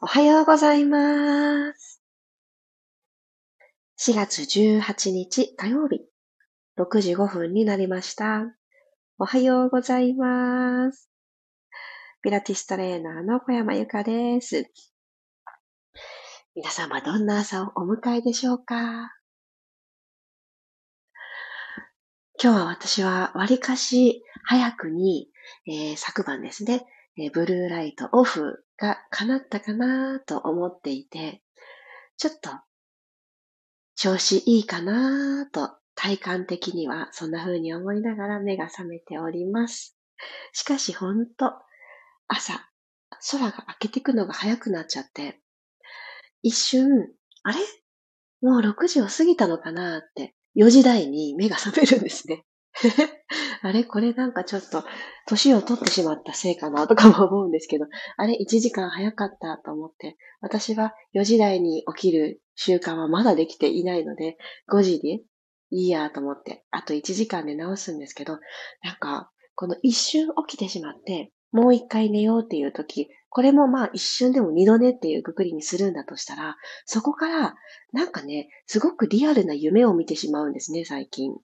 おはようございます。4月18日火曜日、6時5分になりました。おはようございます。ピラティストレーナーの小山由かです。皆様どんな朝をお迎えでしょうか？今日は私は割かし早くに、えー、昨晩ですね、えブルーライトオフが叶ったかなと思っていて、ちょっと調子いいかなと体感的にはそんな風に思いながら目が覚めております。しかしほんと朝空が明けてくのが早くなっちゃって、一瞬、あれ？もう6時を過ぎたのかなって4時台に目が覚めるんですね。あれこれなんかちょっと、年を取ってしまったせいかなとかも思うんですけど、あれ1時間早かったと思って、私は4時台に起きる習慣はまだできていないので、5時でいいやと思って、あと1時間で直すんですけど、なんか、この一瞬起きてしまって、もう一回寝ようっていう時、これもまあ一瞬でも二度寝っていうくくりにするんだとしたら、そこからなんかね、すごくリアルな夢を見てしまうんですね、最近。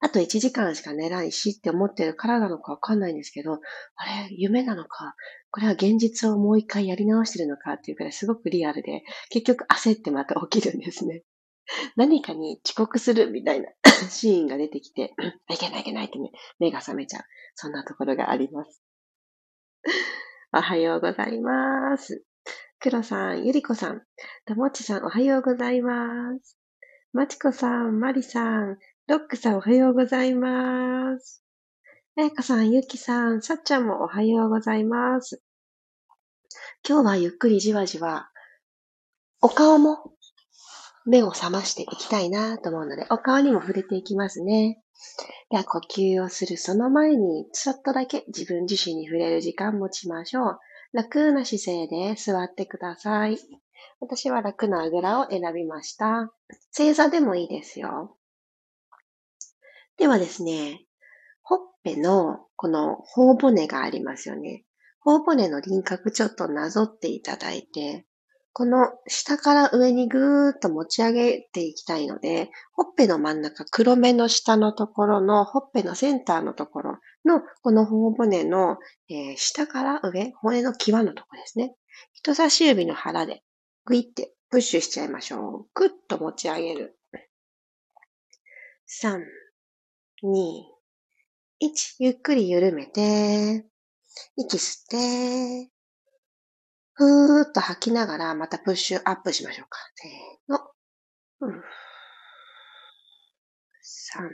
あと1時間しか寝ないしって思ってるからなのかわかんないんですけど、あれ、夢なのか、これは現実をもう一回やり直してるのかっていうくらいすごくリアルで、結局焦ってまた起きるんですね。何かに遅刻するみたいな シーンが出てきて、いけないいけないってね、目が覚めちゃう。そんなところがあります。おはようございます。黒さん、ゆりこさん、ともちさん、おはようございます。まちこさん、まりさん、ロックさんおはようございます。えいかさん、ゆきさん、さっちゃんもおはようございます。今日はゆっくりじわじわ、お顔も目を覚ましていきたいなと思うので、お顔にも触れていきますね。では、呼吸をするその前に、ちょっとだけ自分自身に触れる時間持ちましょう。楽な姿勢で座ってください。私は楽なあぐらを選びました。正座でもいいですよ。ではですね、ほっぺのこの頬骨がありますよね。頬骨の輪郭ちょっとなぞっていただいて、この下から上にぐーっと持ち上げていきたいので、ほっぺの真ん中、黒目の下のところのほっぺのセンターのところのこの頬骨の、えー、下から上、骨の際のところですね。人差し指の腹でグイってプッシュしちゃいましょう。ぐっと持ち上げる。3、2、1、ゆっくり緩めて、息吸って、ふーっと吐きながらまたプッシュアップしましょうか。せーの。うん、3、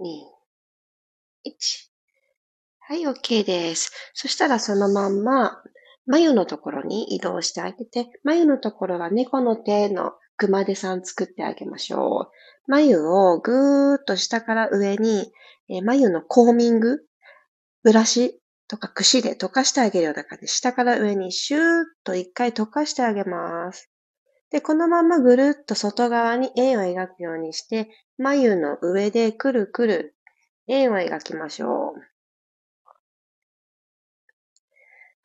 2、1。はい、OK です。そしたらそのまんま、眉のところに移動してあげて、眉のところは猫の手の熊手さん作ってあげましょう。眉をぐーっと下から上に、え、眉のコーミング、ブラシとか櫛で溶かしてあげるような感じ。下から上にシューッと一回溶かしてあげます。で、このままぐるっと外側に円を描くようにして、眉の上でくるくる円を描きましょう。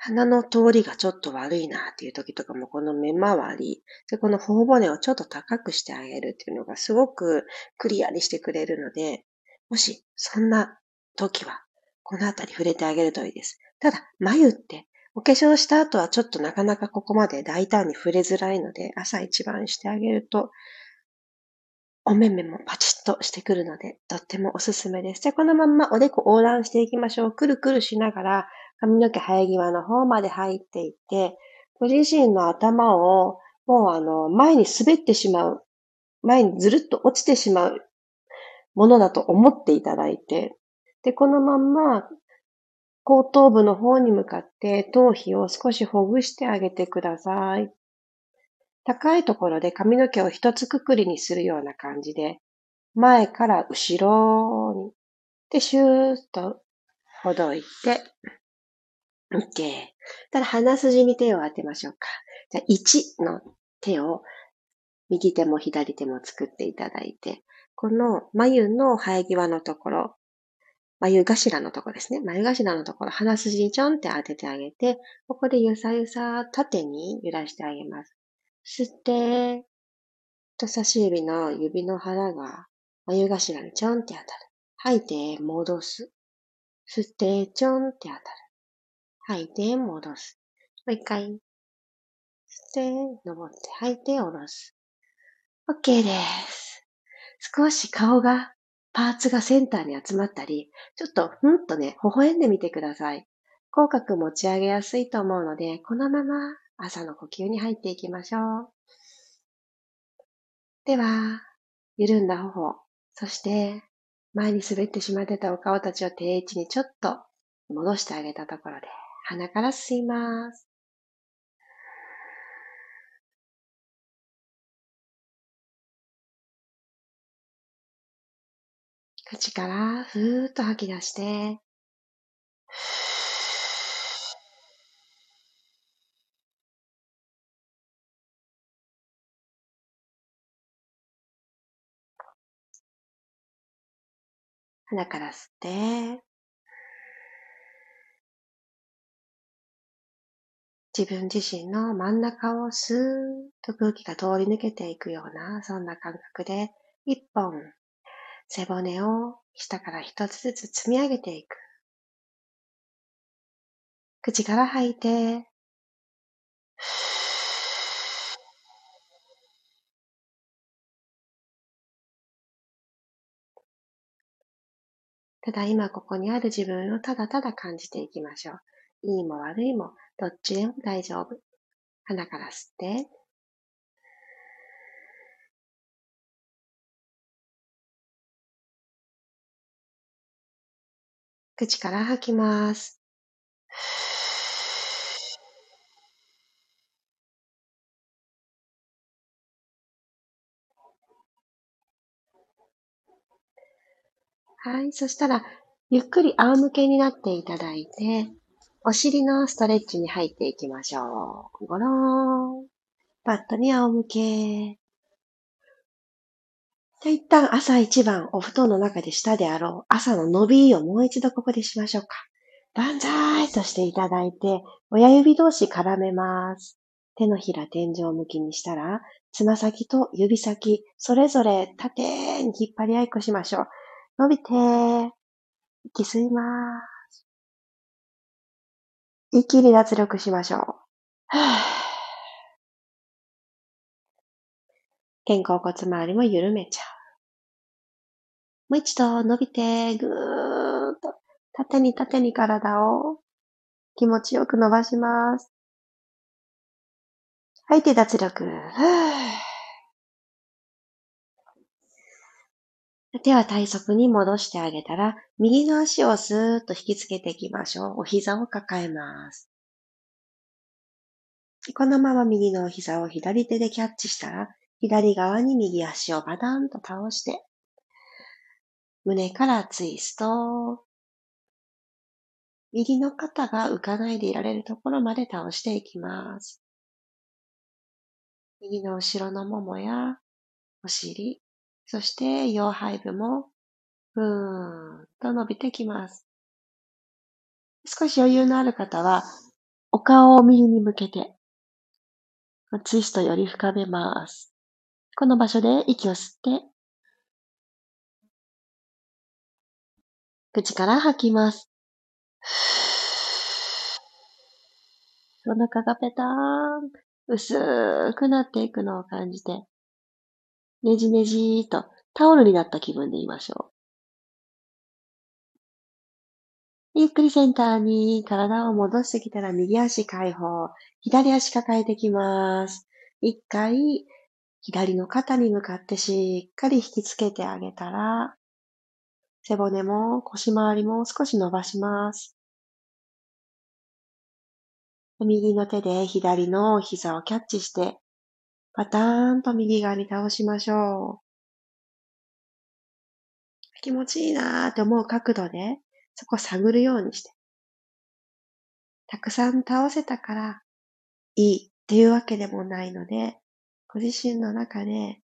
鼻の通りがちょっと悪いなっていう時とかも、この目周り、で、この頬骨をちょっと高くしてあげるっていうのがすごくクリアにしてくれるので、もしそんな時は、このあたり触れてあげるといいです。ただ、眉って、お化粧した後はちょっとなかなかここまで大胆に触れづらいので、朝一番してあげると、お目目もパチッとしてくるので、とってもおすすめです。じゃあ、このまんまおでこ横断していきましょう。くるくるしながら、髪の毛生え際の方まで入っていって、ご自身の頭をもうあの、前に滑ってしまう、前にずるっと落ちてしまうものだと思っていただいて、で、このまんま、後頭部の方に向かって頭皮を少しほぐしてあげてください。高いところで髪の毛を一つくくりにするような感じで、前から後ろに、で、シューッとほどいて、OK。ただ鼻筋に手を当てましょうか。じゃあ1の手を右手も左手も作っていただいて、この眉の生え際のところ、眉頭のところですね。眉頭のところ、鼻筋にちょんって当ててあげて、ここでゆさゆさ縦に揺らしてあげます。吸って、人差し指の指の腹が眉頭にちょんって当たる。吐いて、戻す。吸って、ちょんって当たる。吐いて、戻す。もう一回。吸って、登って、吐いて、下ろす。OK です。少し顔がパーツがセンターに集まったり、ちょっと、ふんとね、微笑んでみてください。口角持ち上げやすいと思うので、このまま朝の呼吸に入っていきましょう。では、緩んだ頬、そして前に滑ってしまってたお顔たちを定位置にちょっと戻してあげたところで、鼻から吸います。口からふーっと吐き出して、鼻から吸って、自分自身の真ん中をスーッと空気が通り抜けていくような、そんな感覚で、一本背骨を下から一つずつ積み上げていく。口から吐いて、ただ今ここにある自分をただただ感じていきましょう。いいも悪いもどっちでも大丈夫。鼻から吸って、口から吐きます。はい。そしたら、ゆっくり仰向けになっていただいて、お尻のストレッチに入っていきましょう。ごろーん。パッドに仰向け。じゃ一旦朝一番お布団の中でしたであろう朝の伸びをもう一度ここでしましょうか。万歳としていただいて、親指同士絡めます。手のひら天井向きにしたら、つま先と指先、それぞれ縦に引っ張り合いっこしましょう。伸びて、息吸います。一気に脱力しましょう。肩甲骨周りも緩めちゃう。もう一度伸びて、ぐーっと、縦に縦に体を気持ちよく伸ばします。吐いて脱力。手は体側に戻してあげたら、右の足をスーッと引きつけていきましょう。お膝を抱えます。このまま右のお膝を左手でキャッチしたら、左側に右足をバタンと倒して、胸からツイスト。右の肩が浮かないでいられるところまで倒していきます。右の後ろのももやお尻、そして腰背部もふーんと伸びてきます。少し余裕のある方は、お顔を右に向けて、ツイストより深めます。この場所で息を吸って、口から吐きます。お腹がペターン、薄くなっていくのを感じて、ねじねじーとタオルになった気分でいましょう。ゆっくりセンターに体を戻してきたら右足解放、左足抱えてきます。一回左の肩に向かってしっかり引きつけてあげたら、背骨も腰回りも少し伸ばします。右の手で左の膝をキャッチして、パターンと右側に倒しましょう。気持ちいいなーって思う角度で、そこを探るようにして。たくさん倒せたからいいっていうわけでもないので、ご自身の中で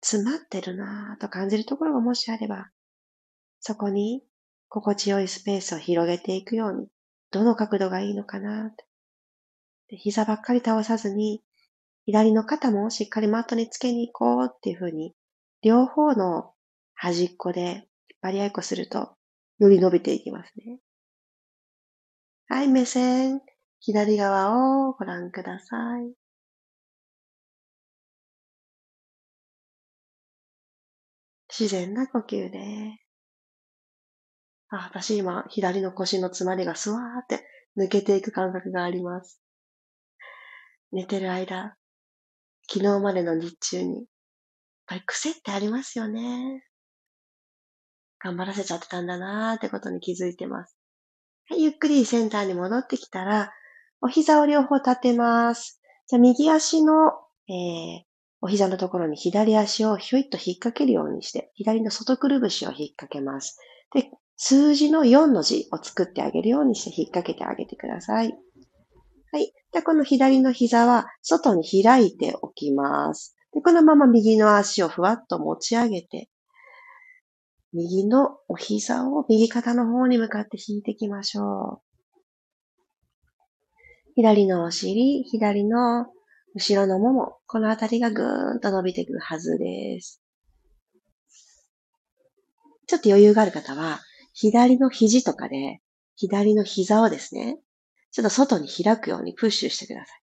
詰まってるなぁと感じるところがもしあれば、そこに心地よいスペースを広げていくように、どの角度がいいのかなって膝ばっかり倒さずに、左の肩もしっかりマットにつけに行こうっていうふうに、両方の端っこで引っ張り合いっこすると、より伸びていきますね。はい、目線。左側をご覧ください。自然な呼吸で。あ、私今、左の腰の詰まりがスワーって抜けていく感覚があります。寝てる間、昨日までの日中に、やっぱり癖ってありますよね。頑張らせちゃってたんだなーってことに気づいてます。はい、ゆっくりセンターに戻ってきたら、お膝を両方立てます。じゃ右足の、えー、お膝のところに左足をひょいっと引っ掛けるようにして、左の外くるぶしを引っ掛けます。で、数字の4の字を作ってあげるようにして引っ掛けてあげてください。はい。で、この左の膝は外に開いておきます。で、このまま右の足をふわっと持ち上げて、右のお膝を右肩の方に向かって引いていきましょう。左のお尻、左の後ろのもも、このあたりがぐーんと伸びてくるはずです。ちょっと余裕がある方は、左の肘とかで、左の膝をですね、ちょっと外に開くようにプッシュしてください。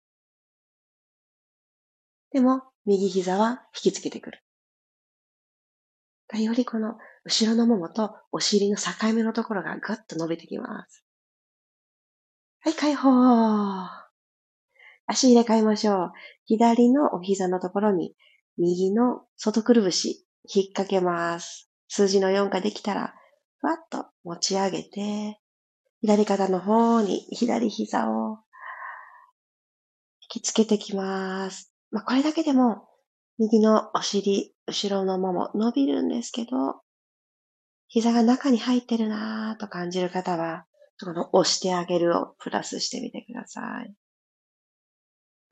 でも、右膝は引きつけてくる。よりこの後ろのももとお尻の境目のところがぐっと伸びてきます。はい、解放。足入れ替えましょう。左のお膝のところに、右の外くるぶし、引っ掛けます。数字の4ができたら、ふわっと持ち上げて、左肩の方に左膝を引きつけてきます。まあ、これだけでも、右のお尻、後ろのもも伸びるんですけど、膝が中に入ってるなぁと感じる方は、この押してあげるをプラスしてみてくださ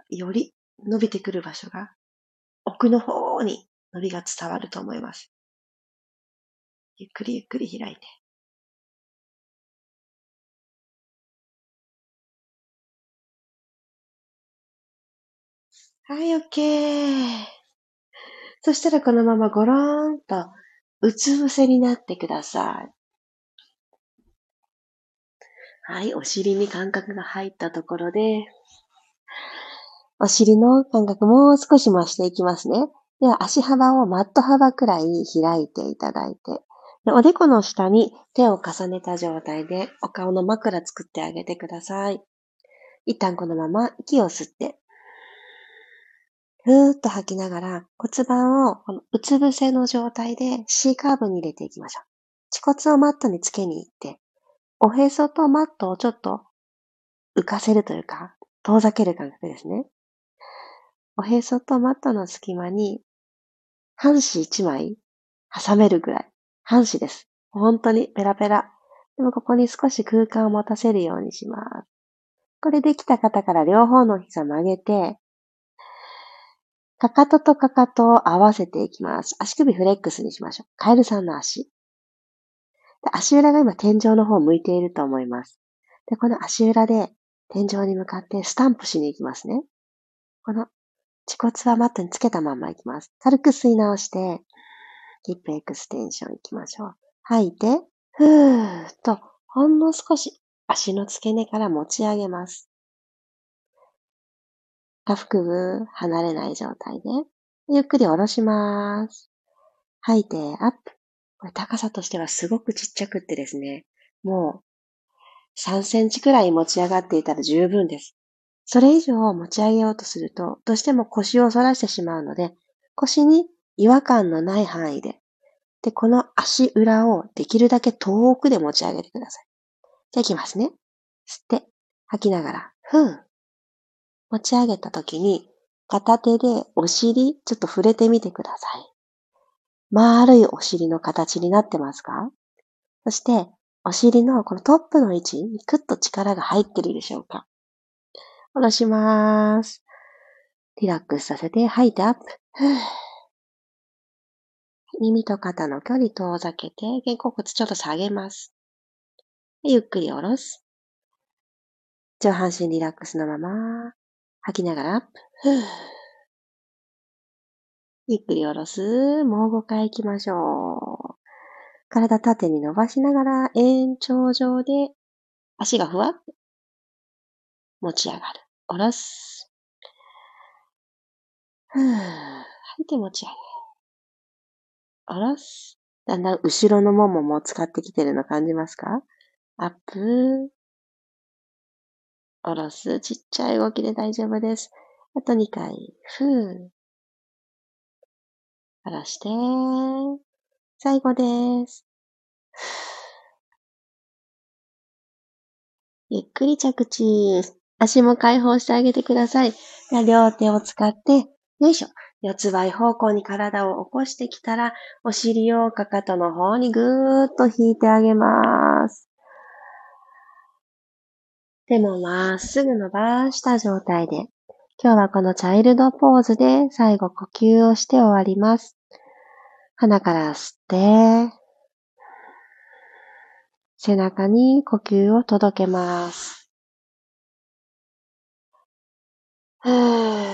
い。より伸びてくる場所が奥の方に伸びが伝わると思います。ゆっくりゆっくり開いて。はい、OK。そしたらこのままゴローンとうつ伏せになってください。はい、お尻に感覚が入ったところで、お尻の感覚もう少し増していきますね。では足幅をマット幅くらい開いていただいて、おでこの下に手を重ねた状態でお顔の枕作ってあげてください。一旦このまま息を吸って、ふーっと吐きながら骨盤をこのうつ伏せの状態で C カーブに入れていきましょう。恥骨をマットにつけに行って、おへそとマットをちょっと浮かせるというか、遠ざける感覚ですね。おへそとマットの隙間に、半紙一枚挟めるぐらい。半紙です。本当にペラペラ。でもここに少し空間を持たせるようにします。これできた方から両方の膝曲げて、かかととかかとを合わせていきます。足首フレックスにしましょう。カエルさんの足。で足裏が今天井の方向いていると思います。で、この足裏で天井に向かってスタンプしに行きますね。この恥骨はマットにつけたまんまいきます。軽く吸い直して、ヒップエクステンションいきましょう。吐いて、ふーっと、ほんの少し足の付け根から持ち上げます。下腹部離れない状態で、ゆっくり下ろします。吐いて、アップ。これ高さとしてはすごくちっちゃくってですね、もう3センチくらい持ち上がっていたら十分です。それ以上持ち上げようとすると、どうしても腰を反らしてしまうので、腰に違和感のない範囲で、で、この足裏をできるだけ遠くで持ち上げてください。じゃあいきますね。吸って、吐きながら、ふう。持ち上げた時に、片手でお尻、ちょっと触れてみてください。丸いお尻の形になってますか？そして、お尻のこのトップの位置にクッと力が入ってるでしょうか？下ろします。リラックスさせて吐いてアップ。耳と肩の距離遠ざけて、肩甲骨ちょっと下げます。ゆっくり下ろす。上半身リラックスのまま、吐きながらアップ。ゆっくり下ろす。もう5回行きましょう。体縦に伸ばしながら延長上で足がふわっ持ち上がる。下ろす。ふぅ。吐いて持ち上げる。下ろす。だんだん後ろのももも使ってきてるの感じますか？アップ。下ろす。ちっちゃい動きで大丈夫です。あと2回。ふぅ。下ろして。最後です。ゆっくり着地。足も解放してあげてください。両手を使って、よいしょ。四つ倍方向に体を起こしてきたら、お尻をかかとの方にぐーっと引いてあげます。手もまっすぐ伸ばした状態で、今日はこのチャイルドポーズで最後呼吸をして終わります。鼻から吸って、背中に呼吸を届けます。ふーっ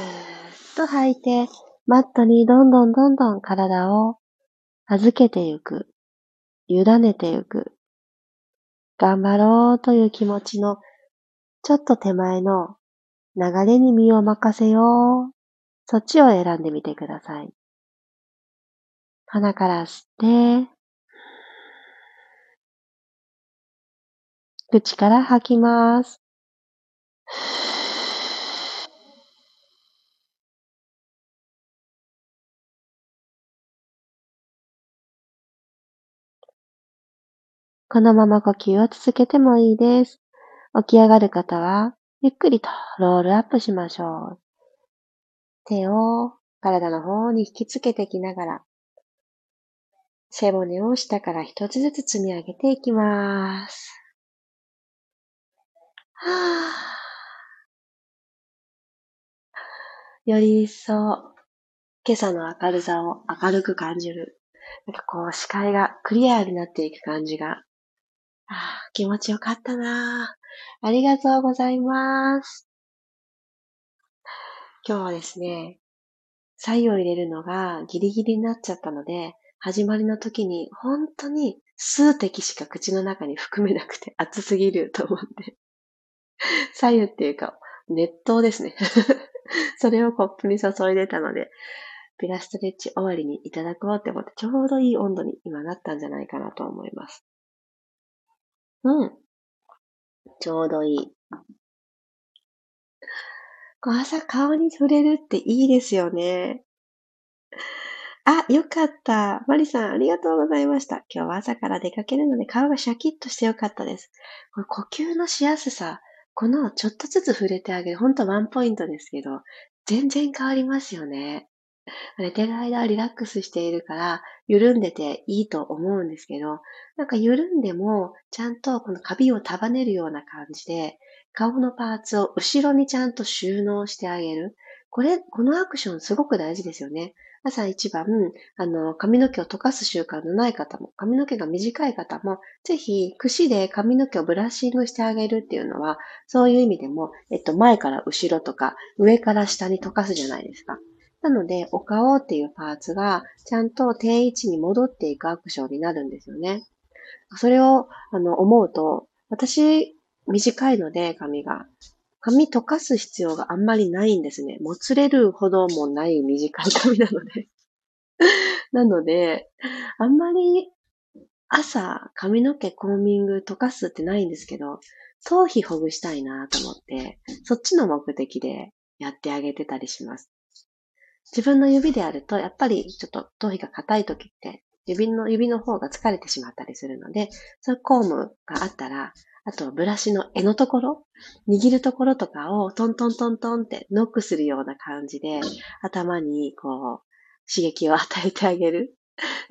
と吐いて、マットにどんどんどんどん体を預けてゆく。委ねてゆく。頑張ろうという気持ちのちょっと手前の流れに身を任せよう。そっちを選んでみてください。鼻から吸って、口から吐きます。このまま呼吸を続けてもいいです。起き上がる方は、ゆっくりとロールアップしましょう。手を体の方に引きつけていきながら、背骨を下から一つずつ積み上げていきます。はぁより一層、今朝の明るさを明るく感じる。なんかこう視界がクリアになっていく感じが、ああ、気持ちよかったなありがとうございます。今日はですね、左右を入れるのがギリギリになっちゃったので、始まりの時に本当に数滴しか口の中に含めなくて 熱すぎると思って左右っていうか、熱湯ですね それをコップに注いでたので、ピラストレッチ終わりにいただこうって思って、ちょうどいい温度に今なったんじゃないかなと思います。うん。ちょうどいい。こう朝顔に触れるっていいですよね。あ、よかった。マリさん、ありがとうございました。今日は朝から出かけるので顔がシャキッとしてよかったです。これ呼吸のしやすさ、このちょっとずつ触れてあげる、ほんとワンポイントですけど、全然変わりますよね。寝てる間はリラックスしているから、緩んでていいと思うんですけど、なんか緩んでも、ちゃんとこのカビを束ねるような感じで、顔のパーツを後ろにちゃんと収納してあげる。これ、このアクションすごく大事ですよね。朝一番、あの、髪の毛を溶かす習慣のない方も、髪の毛が短い方も、ぜひ、櫛で髪の毛をブラッシングしてあげるっていうのは、そういう意味でも、えっと、前から後ろとか、上から下に溶かすじゃないですか。なので、お顔っていうパーツが、ちゃんと定位置に戻っていくアクションになるんですよね。それを、あの、思うと、私、短いので、髪が。髪溶かす必要があんまりないんですね。もつれるほどもない短い髪なので。なので、あんまり朝髪の毛コーミング溶かすってないんですけど、頭皮ほぐしたいなと思って、そっちの目的でやってあげてたりします。自分の指であると、やっぱりちょっと頭皮が硬い時って、指の、指の方が疲れてしまったりするので、そういうコームがあったら、あとブラシの柄のところ、握るところとかをトントントントンってノックするような感じで、頭にこう、刺激を与えてあげる。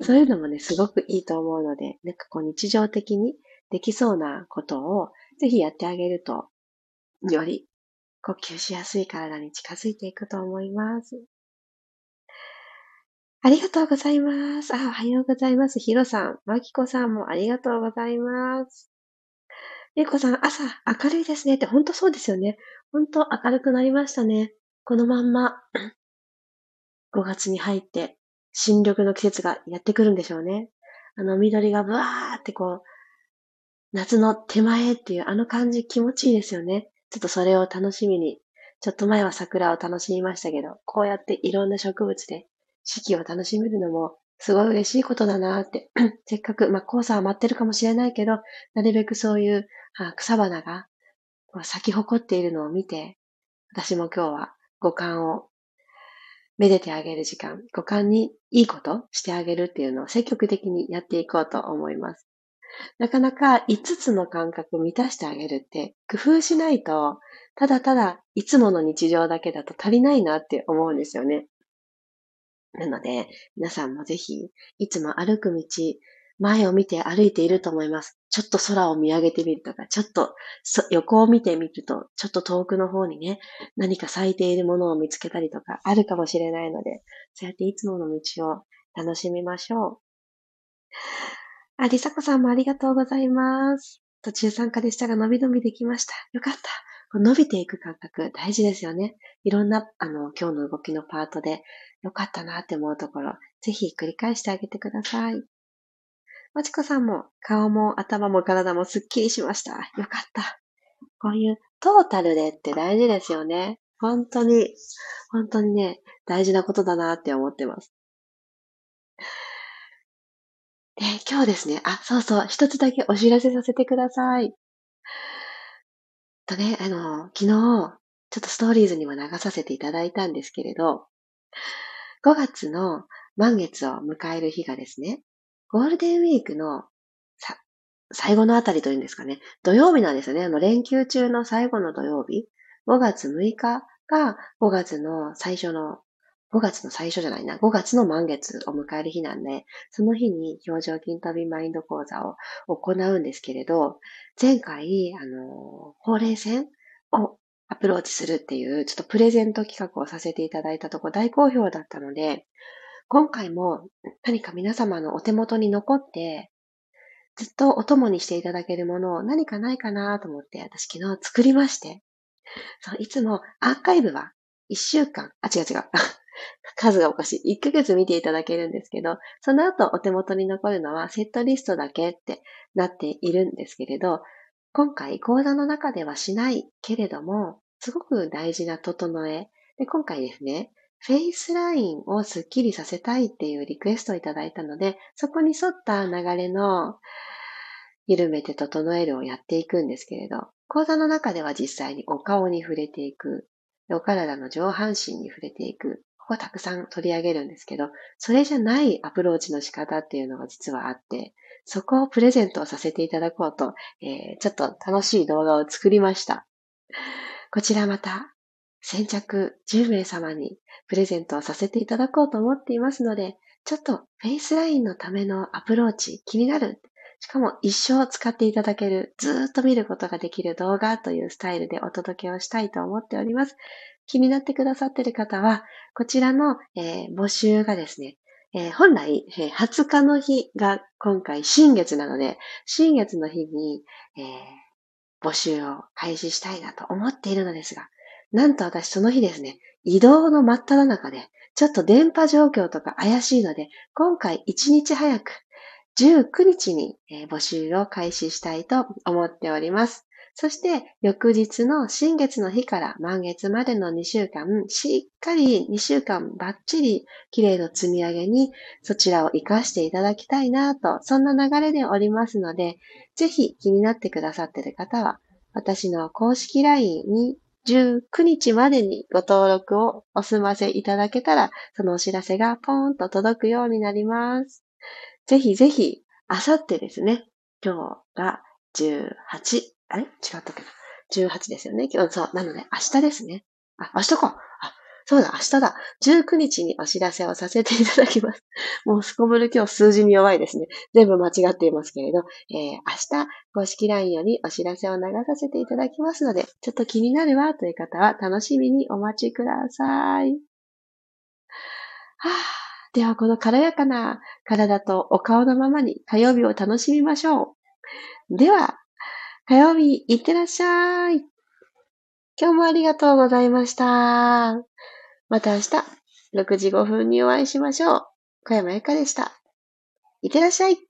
そういうのもね、すごくいいと思うので、なんかこう日常的にできそうなことをぜひやってあげると、より呼吸しやすい体に近づいていくと思います。ありがとうございます。あ、おはようございます。ヒロさん、マキコさんもありがとうございます。えいこさん、朝明るいですねって、ほんとそうですよね。ほんと明るくなりましたね。このまんま、5月に入って、新緑の季節がやってくるんでしょうね。あの緑がブワーってこう、夏の手前っていうあの感じ気持ちいいですよね。ちょっとそれを楽しみに、ちょっと前は桜を楽しみましたけど、こうやっていろんな植物で四季を楽しめるのもすごい嬉しいことだなって。せっかく、まあ、黄砂は待ってるかもしれないけど、なるべくそういう草花が咲き誇っているのを見て、私も今日は五感をめでてあげる時間、五感にいいことしてあげるっていうのを積極的にやっていこうと思います。なかなか5つの感覚を満たしてあげるって工夫しないと、ただただいつもの日常だけだと足りないなって思うんですよね。なので、皆さんもぜひ、いつも歩く道、前を見て歩いていると思います。ちょっと空を見上げてみるとか、ちょっと横を見てみると、ちょっと遠くの方にね、何か咲いているものを見つけたりとかあるかもしれないので、そうやっていつもの道を楽しみましょう。あ、りさこさんもありがとうございます。途中参加でしたが伸び伸びできました。よかった。伸びていく感覚大事ですよね。いろんな、あの、今日の動きのパートで良かったなって思うところ、ぜひ繰り返してあげてください。まちこさんも顔も頭も体もすっきりしました。よかった。こういうトータルでって大事ですよね。本当に、本当にね、大事なことだなって思ってます。で、今日ですね、あ、そうそう、一つだけお知らせさせてください。とね、あの、昨日、ちょっとストーリーズにも流させていただいたんですけれど、5月の満月を迎える日がですね、ゴールデンウィークの最後のあたりというんですかね、土曜日なんですよね。あの連休中の最後の土曜日、5月6日が5月の最初の、5月の最初じゃないな、5月の満月を迎える日なんで、その日に表情筋飛びマインド講座を行うんですけれど、前回、あの、ほうれい線をアプローチするっていう、ちょっとプレゼント企画をさせていただいたとこ大好評だったので、今回も何か皆様のお手元に残って、ずっとお供にしていただけるものを何かないかなと思って私昨日作りまして、そういつもアーカイブは1週間、あ、違う違う。数がおかしい。1ヶ月見ていただけるんですけど、その後お手元に残るのはセットリストだけってなっているんですけれど、今回講座の中ではしないけれども、すごく大事な整え。で、今回ですね、フェイスラインをスッキリさせたいっていうリクエストをいただいたので、そこに沿った流れの緩めて整えるをやっていくんですけれど、講座の中では実際にお顔に触れていく、お体の上半身に触れていく、ここたくさん取り上げるんですけど、それじゃないアプローチの仕方っていうのが実はあって、そこをプレゼントさせていただこうと、えー、ちょっと楽しい動画を作りました。こちらまた先着10名様にプレゼントをさせていただこうと思っていますので、ちょっとフェイスラインのためのアプローチ気になる。しかも一生使っていただける、ずっと見ることができる動画というスタイルでお届けをしたいと思っております。気になってくださっている方は、こちらの、えー、募集がですね、えー、本来、えー、20日の日が今回新月なので、新月の日に、え募集を開始したいなと思っているのですが、なんと私その日ですね、移動の真っ只中で、ちょっと電波状況とか怪しいので、今回1日早く、19日に募集を開始したいと思っております。そして、翌日の新月の日から満月までの2週間、しっかり2週間バッチリ綺麗の積み上げに、そちらを活かしていただきたいなと、そんな流れでおりますので、ぜひ気になってくださっている方は、私の公式 LINE に19日までにご登録をお済ませいただけたら、そのお知らせがポーンと届くようになります。ぜひぜひ、あさってですね、今日が18、あれ？違ったっけな ?18 ですよね？今日、そう、なので明日ですね。あ、明日か。あ、そうだ、明日だ。19日にお知らせをさせていただきます。もうすこぶる今日数字に弱いですね。全部間違っていますけれど、えー、明日公式 LINE よりお知らせを流させていただきますので、ちょっと気になるわという方は楽しみにお待ちください。はあ、ではこの軽やかな体とお顔のままに火曜日を楽しみましょう。では、火曜日、いってらっしゃい。今日もありがとうございました。また明日、6時5分にお会いしましょう。小山由かでした。いってらっしゃい。